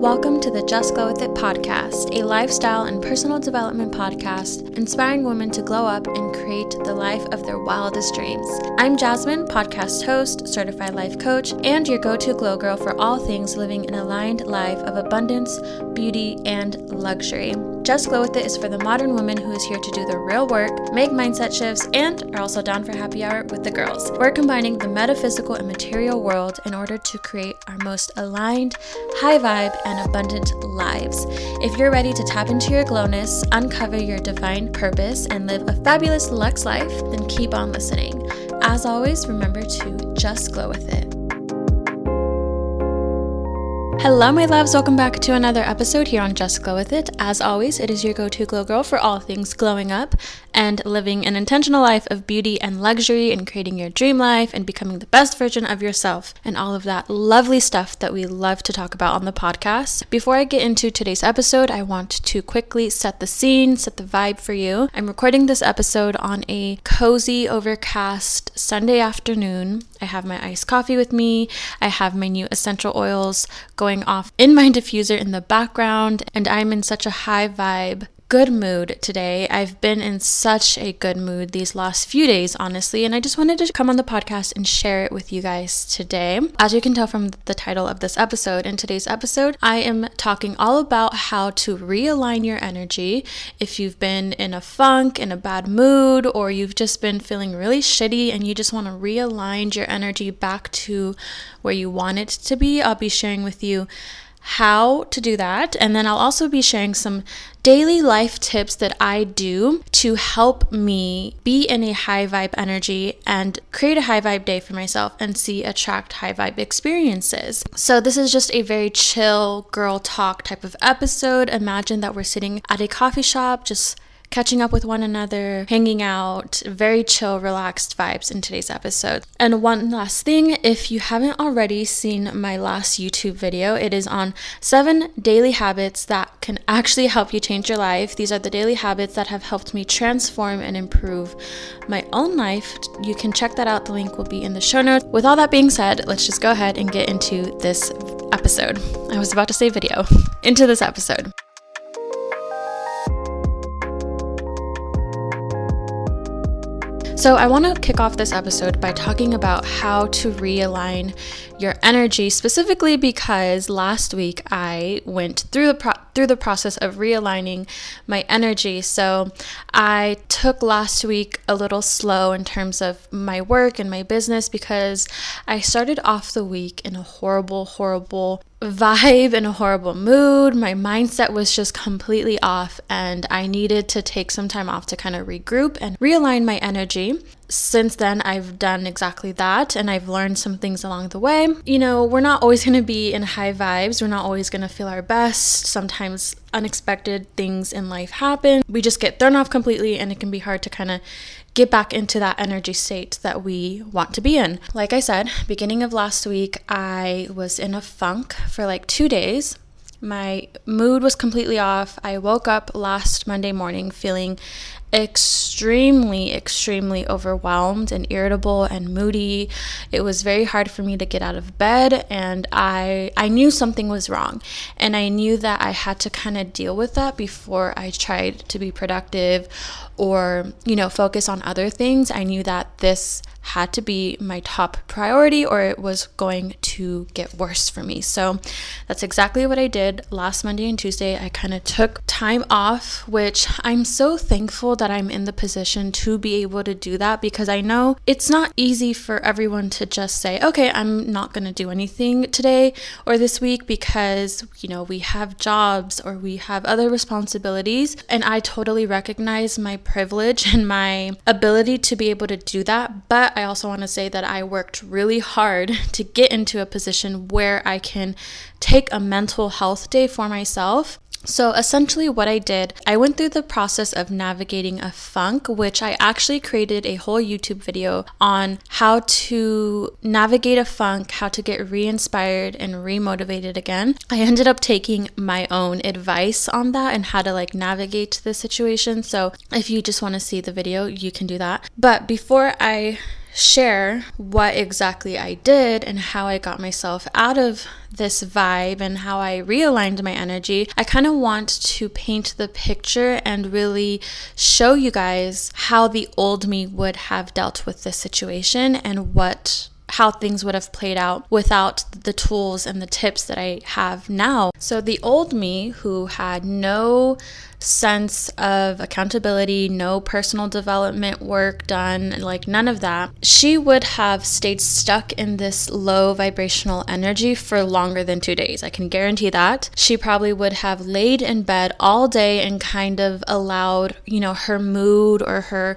Welcome to the Just Glow With It podcast, a lifestyle and personal development podcast inspiring women to glow up and create the life of their wildest dreams. I'm Jasmine, podcast host, certified life coach, and your go to glow girl for all things living an aligned life of abundance, beauty, and luxury. Just Glow With It is for the modern woman who is here to do the real work, make mindset shifts, and are also down for happy hour with the girls. We're combining the metaphysical and material world in order to create our most aligned, high vibe, and abundant lives. If you're ready to tap into your glowness, uncover your divine purpose, and live a fabulous Lux life, then keep on listening. As always, remember to just glow with it. Hello, my loves. Welcome back to another episode here on Just Glow With It. As always, it is your go to glow girl for all things glowing up and living an intentional life of beauty and luxury and creating your dream life and becoming the best version of yourself and all of that lovely stuff that we love to talk about on the podcast. Before I get into today's episode, I want to quickly set the scene, set the vibe for you. I'm recording this episode on a cozy, overcast Sunday afternoon. I have my iced coffee with me, I have my new essential oils going off in my diffuser in the background, and I'm in such a high vibe good mood today. I've been in such a good mood these last few days, honestly, and I just wanted to come on the podcast and share it with you guys today. As you can tell from the title of this episode, in today's episode, I am talking all about how to realign your energy if you've been in a funk, in a bad mood, or you've just been feeling really shitty and you just want to realign your energy back to where you want it to be. I'll be sharing with you how to do that. And then I'll also be sharing some daily life tips that I do to help me be in a high vibe energy and create a high vibe day for myself and see attract high vibe experiences. So, this is just a very chill girl talk type of episode. Imagine that we're sitting at a coffee shop just catching up with one another, hanging out, very chill, relaxed vibes in today's episode. And one last thing if you haven't already seen my last YouTube video, it is on seven daily habits that can actually help you change your life. These are the daily habits that have helped me transform and improve my own life. You can check that out. The link will be in the show notes. With all that being said, let's just go ahead and get into this episode. I was about to say video, into this episode. So, I want to kick off this episode by talking about how to realign your energy, specifically because last week I went through the pro- through the process of realigning my energy. So, I took last week a little slow in terms of my work and my business because I started off the week in a horrible, horrible vibe in a horrible mood. My mindset was just completely off, and I needed to take some time off to kind of regroup and realign my energy. Since then, I've done exactly that, and I've learned some things along the way. You know, we're not always going to be in high vibes, we're not always going to feel our best. Sometimes unexpected things in life happen. We just get thrown off completely, and it can be hard to kind of get back into that energy state that we want to be in. Like I said, beginning of last week, I was in a funk for like two days. My mood was completely off. I woke up last Monday morning feeling extremely, extremely overwhelmed and irritable and moody. It was very hard for me to get out of bed and I I knew something was wrong. And I knew that I had to kind of deal with that before I tried to be productive or, you know, focus on other things. I knew that this had to be my top priority or it was going to get worse for me. So that's exactly what I did last Monday and Tuesday. I kind of took time off, which I'm so thankful that I'm in the position to be able to do that because I know it's not easy for everyone to just say, okay, I'm not going to do anything today or this week because, you know, we have jobs or we have other responsibilities. And I totally recognize my privilege and my ability to be able to do that. But I also want to say that I worked really hard to get into a position where I can take a mental health day for myself so, essentially, what I did, I went through the process of navigating a funk, which I actually created a whole YouTube video on how to navigate a funk, how to get re inspired and remotivated again. I ended up taking my own advice on that and how to like navigate the situation. So, if you just want to see the video, you can do that. But before I share what exactly I did and how I got myself out of this vibe and how I realigned my energy, I kind of want to paint the picture and really show you guys how the old me would have dealt with this situation and what how things would have played out without the tools and the tips that I have now. So, the old me who had no sense of accountability, no personal development work done, like none of that, she would have stayed stuck in this low vibrational energy for longer than two days. I can guarantee that. She probably would have laid in bed all day and kind of allowed, you know, her mood or her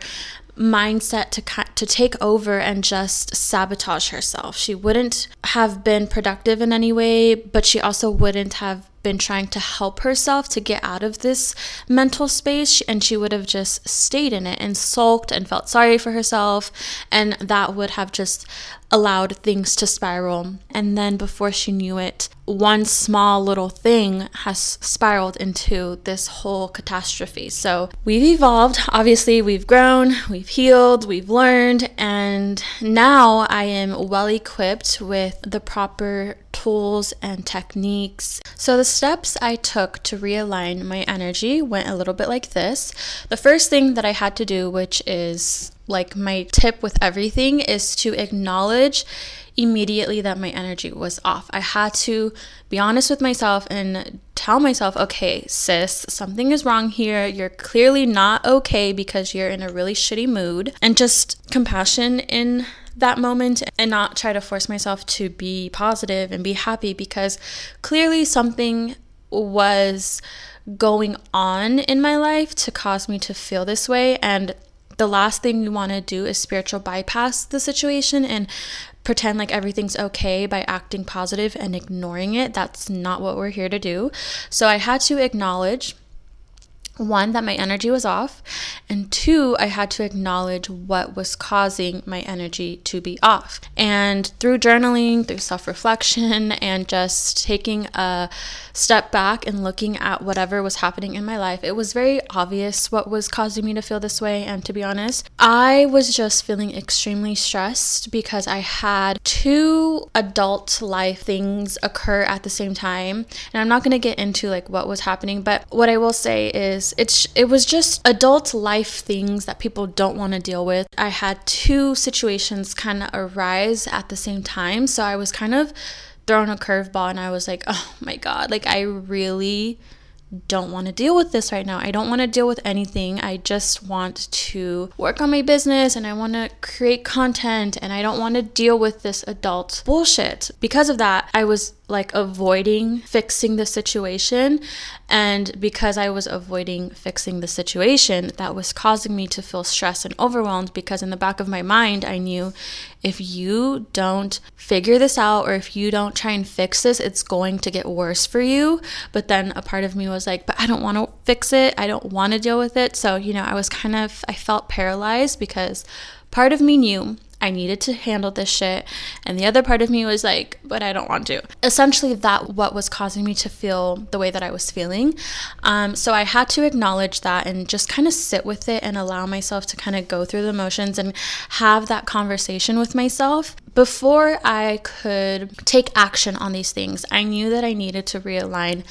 mindset to to take over and just sabotage herself. She wouldn't have been productive in any way, but she also wouldn't have been trying to help herself to get out of this mental space and she would have just stayed in it and sulked and felt sorry for herself and that would have just allowed things to spiral and then before she knew it one small little thing has spiraled into this whole catastrophe so we've evolved obviously we've grown we've healed we've learned and now i am well equipped with the proper tools and techniques. So, the steps I took to realign my energy went a little bit like this. The first thing that I had to do, which is like my tip with everything, is to acknowledge immediately that my energy was off. I had to be honest with myself and tell myself, okay, sis, something is wrong here. You're clearly not okay because you're in a really shitty mood. And just compassion in that moment and not try to force myself to be positive and be happy because clearly something was going on in my life to cause me to feel this way and the last thing you want to do is spiritual bypass the situation and pretend like everything's okay by acting positive and ignoring it. That's not what we're here to do. So I had to acknowledge one, that my energy was off, and two, I had to acknowledge what was causing my energy to be off. And through journaling, through self reflection, and just taking a step back and looking at whatever was happening in my life, it was very obvious what was causing me to feel this way. And to be honest, I was just feeling extremely stressed because I had two adult life things occur at the same time. And I'm not going to get into like what was happening, but what I will say is, it's it was just adult life things that people don't want to deal with. I had two situations kind of arise at the same time, so I was kind of thrown a curveball and I was like, "Oh my god, like I really don't want to deal with this right now. I don't want to deal with anything. I just want to work on my business and I want to create content and I don't want to deal with this adult bullshit. Because of that, I was like avoiding fixing the situation. And because I was avoiding fixing the situation, that was causing me to feel stressed and overwhelmed because in the back of my mind, I knew if you don't figure this out or if you don't try and fix this, it's going to get worse for you. But then a part of me was like, but I don't want to fix it. I don't want to deal with it. So, you know, I was kind of, I felt paralyzed because part of me knew I needed to handle this shit. And the other part of me was like, but I don't want to. Essentially, that what was causing me to feel the way that I was feeling. Um, so I had to acknowledge that and just kind of sit with it and allow myself to kind of go through the motions and have that conversation with myself. Before I could take action on these things, I knew that I needed to realign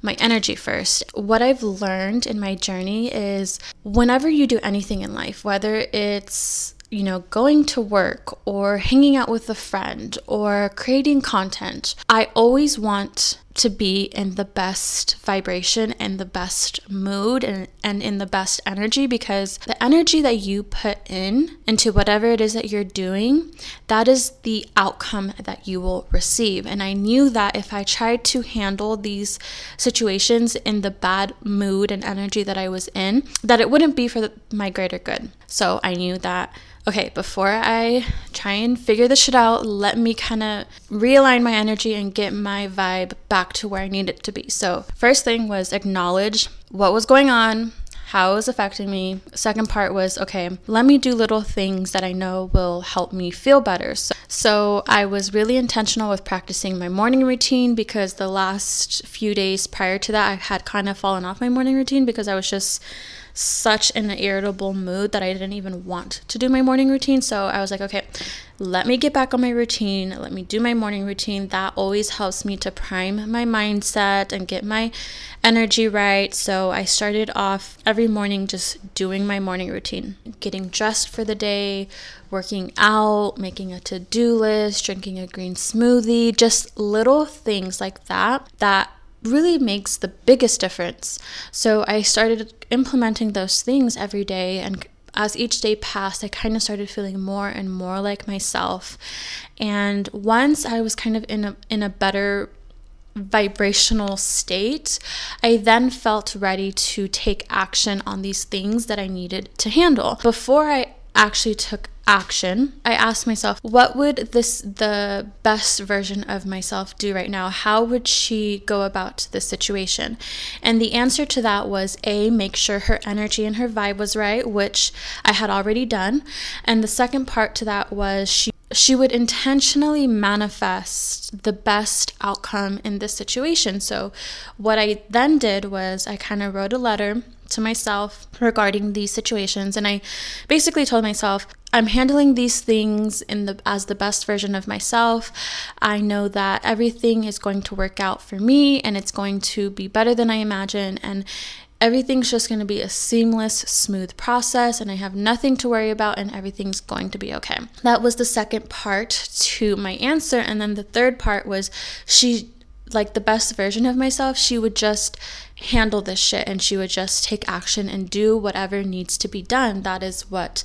my energy first. What I've learned in my journey is whenever you do anything in life, whether it's you know, going to work or hanging out with a friend or creating content, I always want to be in the best vibration and the best mood and, and in the best energy because the energy that you put in into whatever it is that you're doing, that is the outcome that you will receive. And I knew that if I tried to handle these situations in the bad mood and energy that I was in, that it wouldn't be for the, my greater good. So I knew that okay, before I try and figure this shit out, let me kind of realign my energy and get my vibe back to where I need it to be. So, first thing was acknowledge what was going on, how it was affecting me. Second part was okay, let me do little things that I know will help me feel better. So, so, I was really intentional with practicing my morning routine because the last few days prior to that, I had kind of fallen off my morning routine because I was just such an irritable mood that I didn't even want to do my morning routine. So I was like, okay, let me get back on my routine. Let me do my morning routine. That always helps me to prime my mindset and get my energy right. So I started off every morning just doing my morning routine, getting dressed for the day, working out, making a to do list, drinking a green smoothie, just little things like that that really makes the biggest difference. So I started implementing those things every day and as each day passed, I kind of started feeling more and more like myself. And once I was kind of in a in a better vibrational state, I then felt ready to take action on these things that I needed to handle. Before I actually took action, I asked myself, what would this the best version of myself do right now? How would she go about this situation? And the answer to that was A, make sure her energy and her vibe was right, which I had already done. And the second part to that was she she would intentionally manifest the best outcome in this situation. So, what I then did was I kind of wrote a letter to myself regarding these situations and I basically told myself I'm handling these things in the as the best version of myself. I know that everything is going to work out for me and it's going to be better than I imagine and everything's just going to be a seamless, smooth process, and I have nothing to worry about, and everything's going to be okay. That was the second part to my answer. And then the third part was she, like the best version of myself, she would just handle this shit and she would just take action and do whatever needs to be done. That is what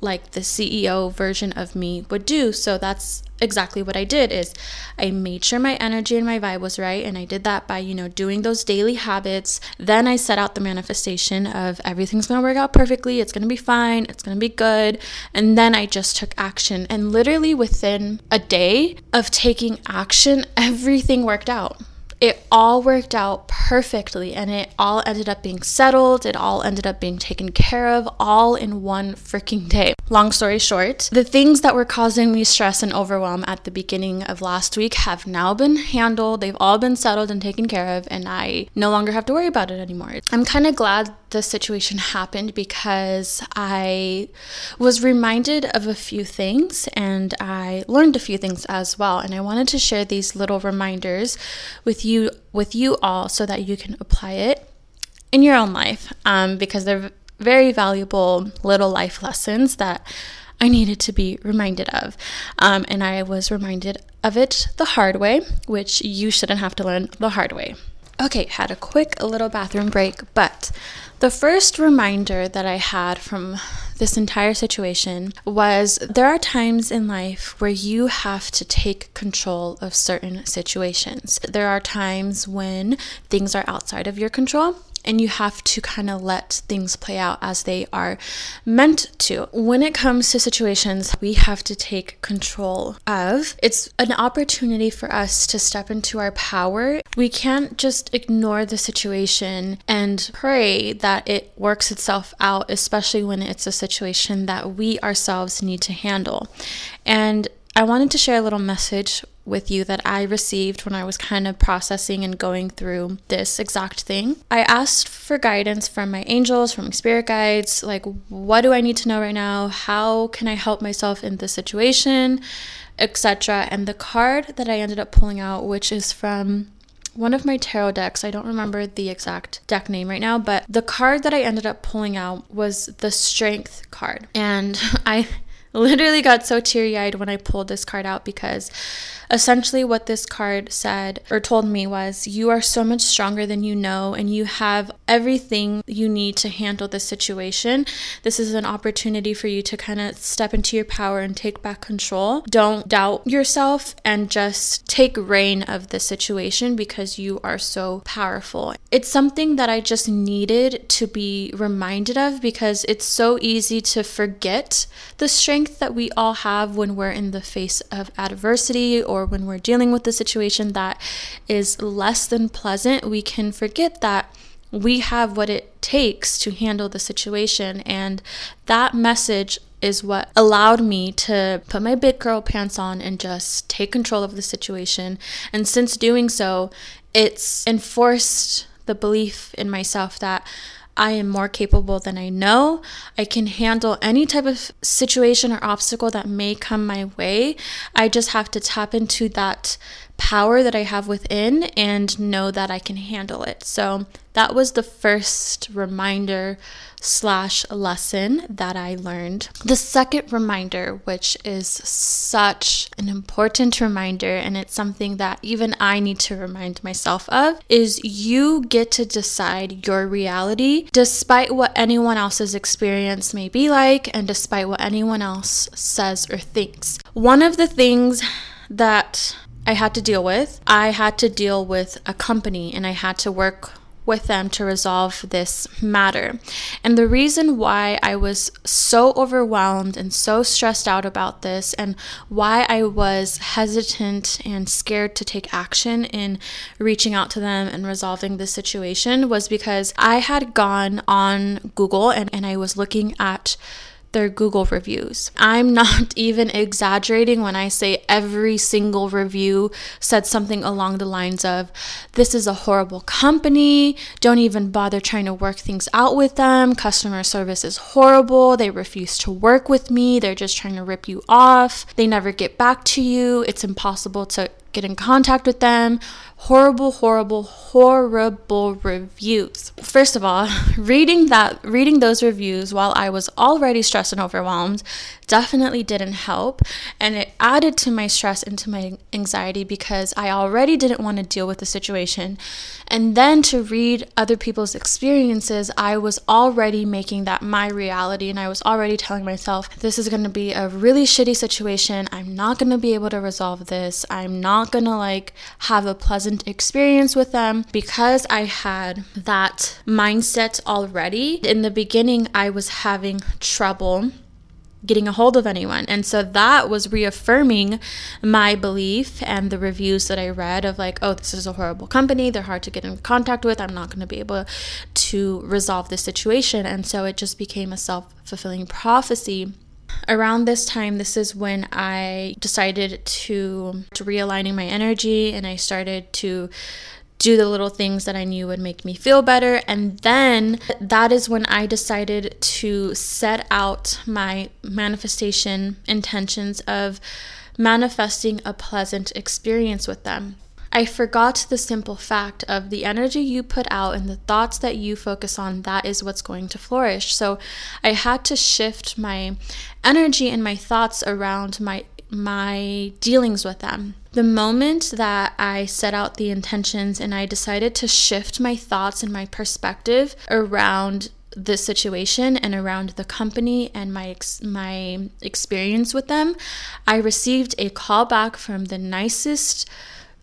like the CEO version of me would do. So that's exactly what I did is I made sure my energy and my vibe was right and I did that by, you know, doing those daily habits. Then I set out the manifestation of everything's going to work out perfectly, it's going to be fine, it's going to be good. And then I just took action and literally within a day of taking action, everything worked out it all worked out perfectly and it all ended up being settled. It all ended up being taken care of all in one freaking day. Long story short, the things that were causing me stress and overwhelm at the beginning of last week have now been handled. They've all been settled and taken care of, and I no longer have to worry about it anymore. I'm kind of glad the situation happened because I was reminded of a few things and I learned a few things as well. And I wanted to share these little reminders with you with you all so that you can apply it in your own life um, because they're very valuable little life lessons that I needed to be reminded of. Um, and I was reminded of it the hard way, which you shouldn't have to learn the hard way. Okay, had a quick little bathroom break, but the first reminder that I had from this entire situation was there are times in life where you have to take control of certain situations. There are times when things are outside of your control and you have to kind of let things play out as they are meant to. When it comes to situations we have to take control of, it's an opportunity for us to step into our power. We can't just ignore the situation and pray that it works itself out, especially when it's a situation that we ourselves need to handle. And I wanted to share a little message with you that I received when I was kind of processing and going through this exact thing. I asked for guidance from my angels, from my spirit guides, like, what do I need to know right now? How can I help myself in this situation, etc. And the card that I ended up pulling out, which is from one of my tarot decks. I don't remember the exact deck name right now, but the card that I ended up pulling out was the Strength card. And I literally got so teary eyed when I pulled this card out because essentially what this card said or told me was you are so much stronger than you know and you have everything you need to handle this situation. This is an opportunity for you to kind of step into your power and take back control. Don't doubt yourself and just take reign of the situation because you are so powerful. It's something that I just needed to be reminded of because it's so easy to forget the strength that we all have when we're in the face of adversity or when we're dealing with a situation that is less than pleasant. We can forget that we have what it takes to handle the situation. And that message is what allowed me to put my big girl pants on and just take control of the situation. And since doing so, it's enforced the belief in myself that I am more capable than I know. I can handle any type of situation or obstacle that may come my way. I just have to tap into that power that I have within and know that I can handle it. So that was the first reminder slash lesson that I learned. The second reminder, which is such an important reminder, and it's something that even I need to remind myself of, is you get to decide your reality despite what anyone else's experience may be like and despite what anyone else says or thinks. One of the things that I had to deal with. I had to deal with a company and I had to work with them to resolve this matter. And the reason why I was so overwhelmed and so stressed out about this, and why I was hesitant and scared to take action in reaching out to them and resolving this situation, was because I had gone on Google and, and I was looking at their Google reviews. I'm not even exaggerating when I say every single review said something along the lines of, This is a horrible company. Don't even bother trying to work things out with them. Customer service is horrible. They refuse to work with me. They're just trying to rip you off. They never get back to you. It's impossible to get in contact with them. Horrible, horrible, horrible reviews. First of all, reading that reading those reviews while I was already stressed and overwhelmed definitely didn't help and it added to my stress and to my anxiety because I already didn't want to deal with the situation. And then to read other people's experiences, I was already making that my reality and I was already telling myself this is going to be a really shitty situation. I'm not going to be able to resolve this. I'm not to like have a pleasant experience with them because I had that mindset already. In the beginning, I was having trouble getting a hold of anyone. And so that was reaffirming my belief and the reviews that I read of like, oh, this is a horrible company. They're hard to get in contact with. I'm not going to be able to resolve this situation. And so it just became a self fulfilling prophecy. Around this time, this is when I decided to, to realigning my energy and I started to do the little things that I knew would make me feel better. And then that is when I decided to set out my manifestation intentions of manifesting a pleasant experience with them. I forgot the simple fact of the energy you put out and the thoughts that you focus on, that is what's going to flourish. So I had to shift my energy and my thoughts around my my dealings with them. The moment that I set out the intentions and I decided to shift my thoughts and my perspective around the situation and around the company and my ex- my experience with them, I received a call back from the nicest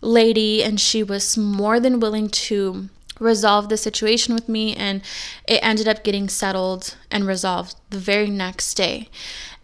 lady and she was more than willing to resolve the situation with me and it ended up getting settled and resolved the very next day.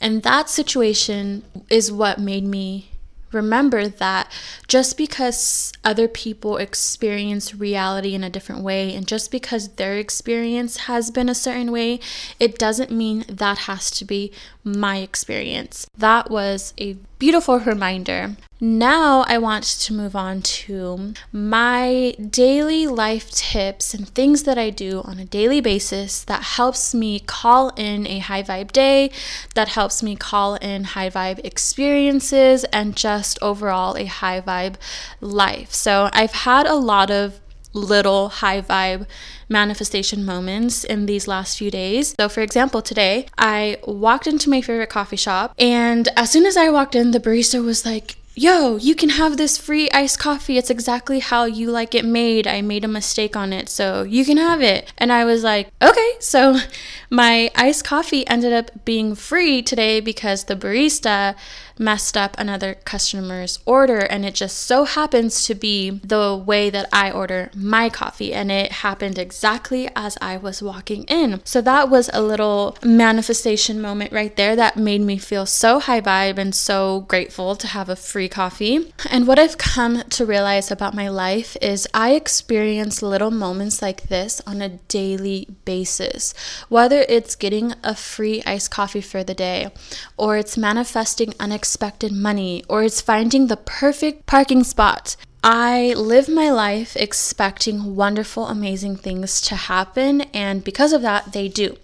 And that situation is what made me remember that just because other people experience reality in a different way and just because their experience has been a certain way, it doesn't mean that has to be my experience. That was a beautiful reminder. Now, I want to move on to my daily life tips and things that I do on a daily basis that helps me call in a high vibe day, that helps me call in high vibe experiences, and just overall a high vibe life. So, I've had a lot of little high vibe manifestation moments in these last few days. So, for example, today I walked into my favorite coffee shop, and as soon as I walked in, the barista was like, Yo, you can have this free iced coffee. It's exactly how you like it made. I made a mistake on it, so you can have it. And I was like, okay. So my iced coffee ended up being free today because the barista messed up another customer's order and it just so happens to be the way that I order my coffee and it happened exactly as I was walking in. So that was a little manifestation moment right there that made me feel so high vibe and so grateful to have a free coffee. And what I've come to realize about my life is I experience little moments like this on a daily basis. Whether it's getting a free iced coffee for the day or it's manifesting unexpected unexpected money or it's finding the perfect parking spot. I live my life expecting wonderful, amazing things to happen, and because of that, they do.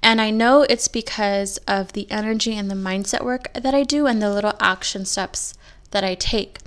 And I know it's because of the energy and the mindset work that I do and the little action steps that I take.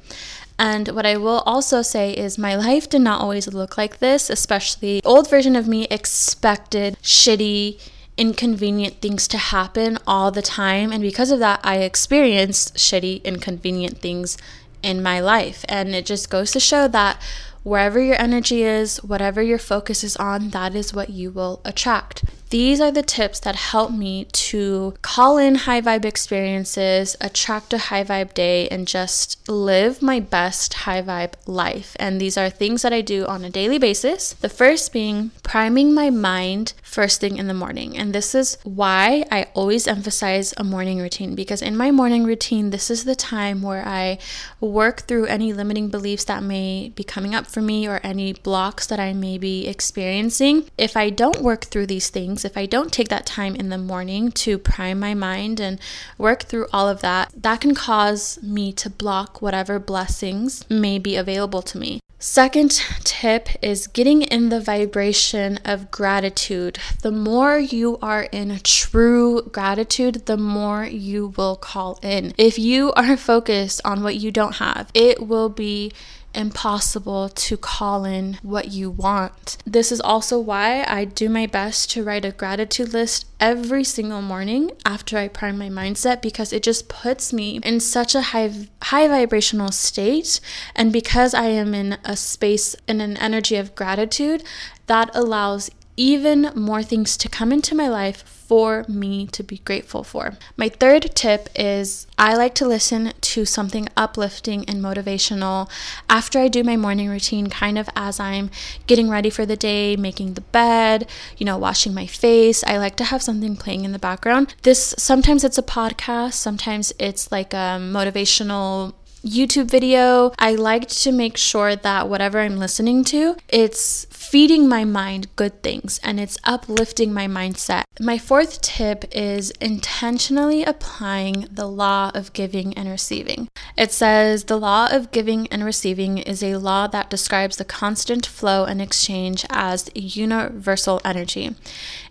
And what I will also say is my life did not always look like this, especially old version of me expected shitty, inconvenient things to happen all the time. And because of that, I experienced shitty, inconvenient things in my life. And it just goes to show that wherever your energy is, whatever your focus is on, that is what you will attract. These are the tips that help me to call in high vibe experiences, attract a high vibe day, and just live my best high vibe life. And these are things that I do on a daily basis. The first being priming my mind first thing in the morning. And this is why I always emphasize a morning routine because in my morning routine, this is the time where I work through any limiting beliefs that may be coming up for me or any blocks that I may be experiencing. If I don't work through these things, things, if I don't take that time in the morning to prime my mind and work through all of that, that can cause me to block whatever blessings may be available to me. Second tip is getting in the vibration of gratitude. The more you are in true gratitude, the more you will call in. If you are focused on what you don't have, it will be impossible to call in what you want. This is also why I do my best to write a gratitude list every single morning after I prime my mindset because it just puts me in such a high high vibrational state and because I am in a space in an energy of gratitude that allows even more things to come into my life for me to be grateful for. My third tip is I like to listen to something uplifting and motivational after I do my morning routine, kind of as I'm getting ready for the day, making the bed, you know, washing my face. I like to have something playing in the background. This sometimes it's a podcast, sometimes it's like a motivational YouTube video. I like to make sure that whatever I'm listening to, it's feeding my mind good things and it's uplifting my mindset. My fourth tip is intentionally applying the law of giving and receiving. It says the law of giving and receiving is a law that describes the constant flow and exchange as universal energy.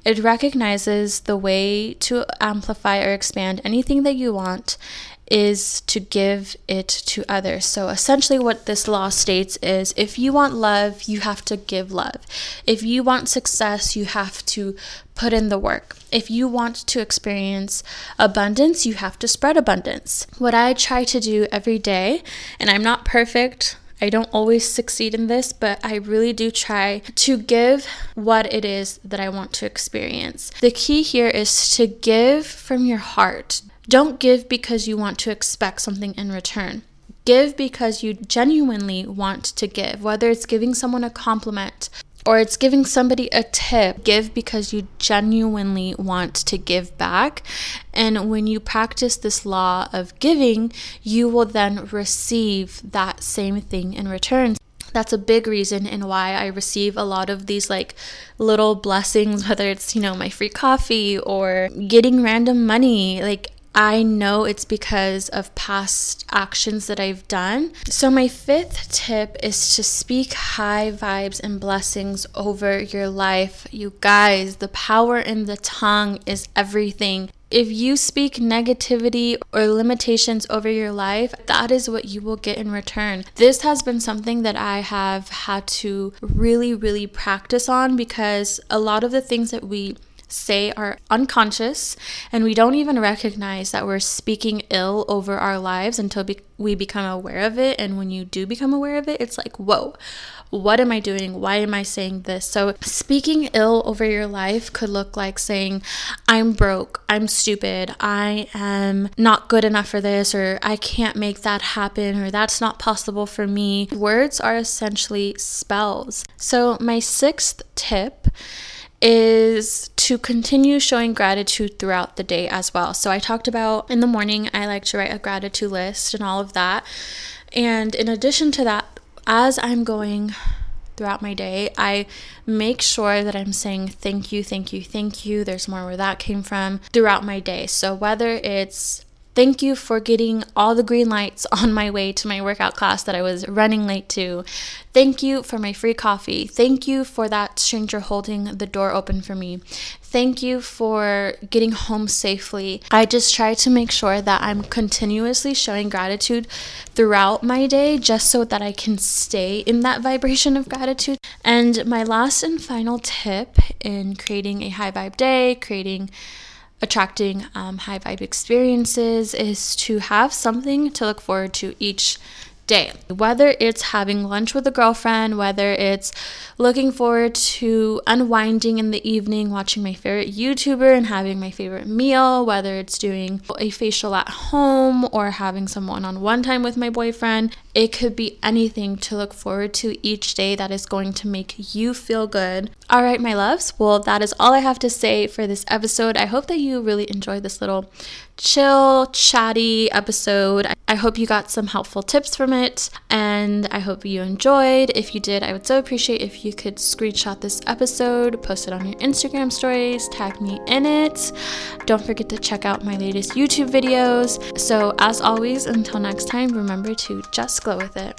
It recognizes the way to amplify or expand anything that you want is to give it to others. So essentially, what this law states is if you want love, you have to give love. If you want success, you have to put in the work. If you want to experience abundance, you have to spread abundance. What I try to do every day, and I'm not perfect, I don't always succeed in this, but I really do try to give what it is that I want to experience. The key here is to give from your heart. Don't give because you want to expect something in return. Give because you genuinely want to give, whether it's giving someone a compliment or it's giving somebody a tip. Give because you genuinely want to give back. And when you practice this law of giving, you will then receive that same thing in return that's a big reason in why I receive a lot of these like little blessings, whether it's, you know, my free coffee or getting random money. Like, I know it's because of past actions that I've done. So, my fifth tip is to speak high vibes and blessings over your life. You guys, the power in the tongue is everything. If you speak negativity or limitations over your life, that is what you will get in return. This has been something that I have had to really, really practice on because a lot of the things that we say are unconscious and we don't even recognize that we're speaking ill over our lives until be- we become aware of it. And when you do become aware of it, it's like, whoa, what am I doing? Why am I saying this? So, speaking ill over your life could look like saying, I'm broke, I'm stupid, I am not good enough for this, or I can't make that happen, or that's not possible for me. Words are essentially spells. So, my sixth tip is to continue showing gratitude throughout the day as well. So, I talked about in the morning, I like to write a gratitude list and all of that. And in addition to that, as I'm going throughout my day, I make sure that I'm saying thank you, thank you, thank you. There's more where that came from throughout my day. So, whether it's Thank you for getting all the green lights on my way to my workout class that I was running late to. Thank you for my free coffee. Thank you for that stranger holding the door open for me. Thank you for getting home safely. I just try to make sure that I'm continuously showing gratitude throughout my day just so that I can stay in that vibration of gratitude. And my last and final tip in creating a high vibe day, creating attracting um, high vibe experiences is to have something to look forward to each day. Whether it's having lunch with a girlfriend, whether it's looking forward to unwinding in the evening, watching my favorite YouTuber and having my favorite meal, whether it's doing a facial at home or having some one on one time with my boyfriend, it could be anything to look forward to each day that is going to make you feel good. All right, my loves. Well, that is all I have to say for this episode. I hope that you really enjoyed this little chill, chatty episode. I hope you got some helpful tips from it and I hope you enjoyed. If you did, I would so appreciate if you could screenshot this episode, post it on your Instagram stories, tag me in it. Don't forget to check out my latest YouTube videos. So, as always, until next time, remember to just glow with it.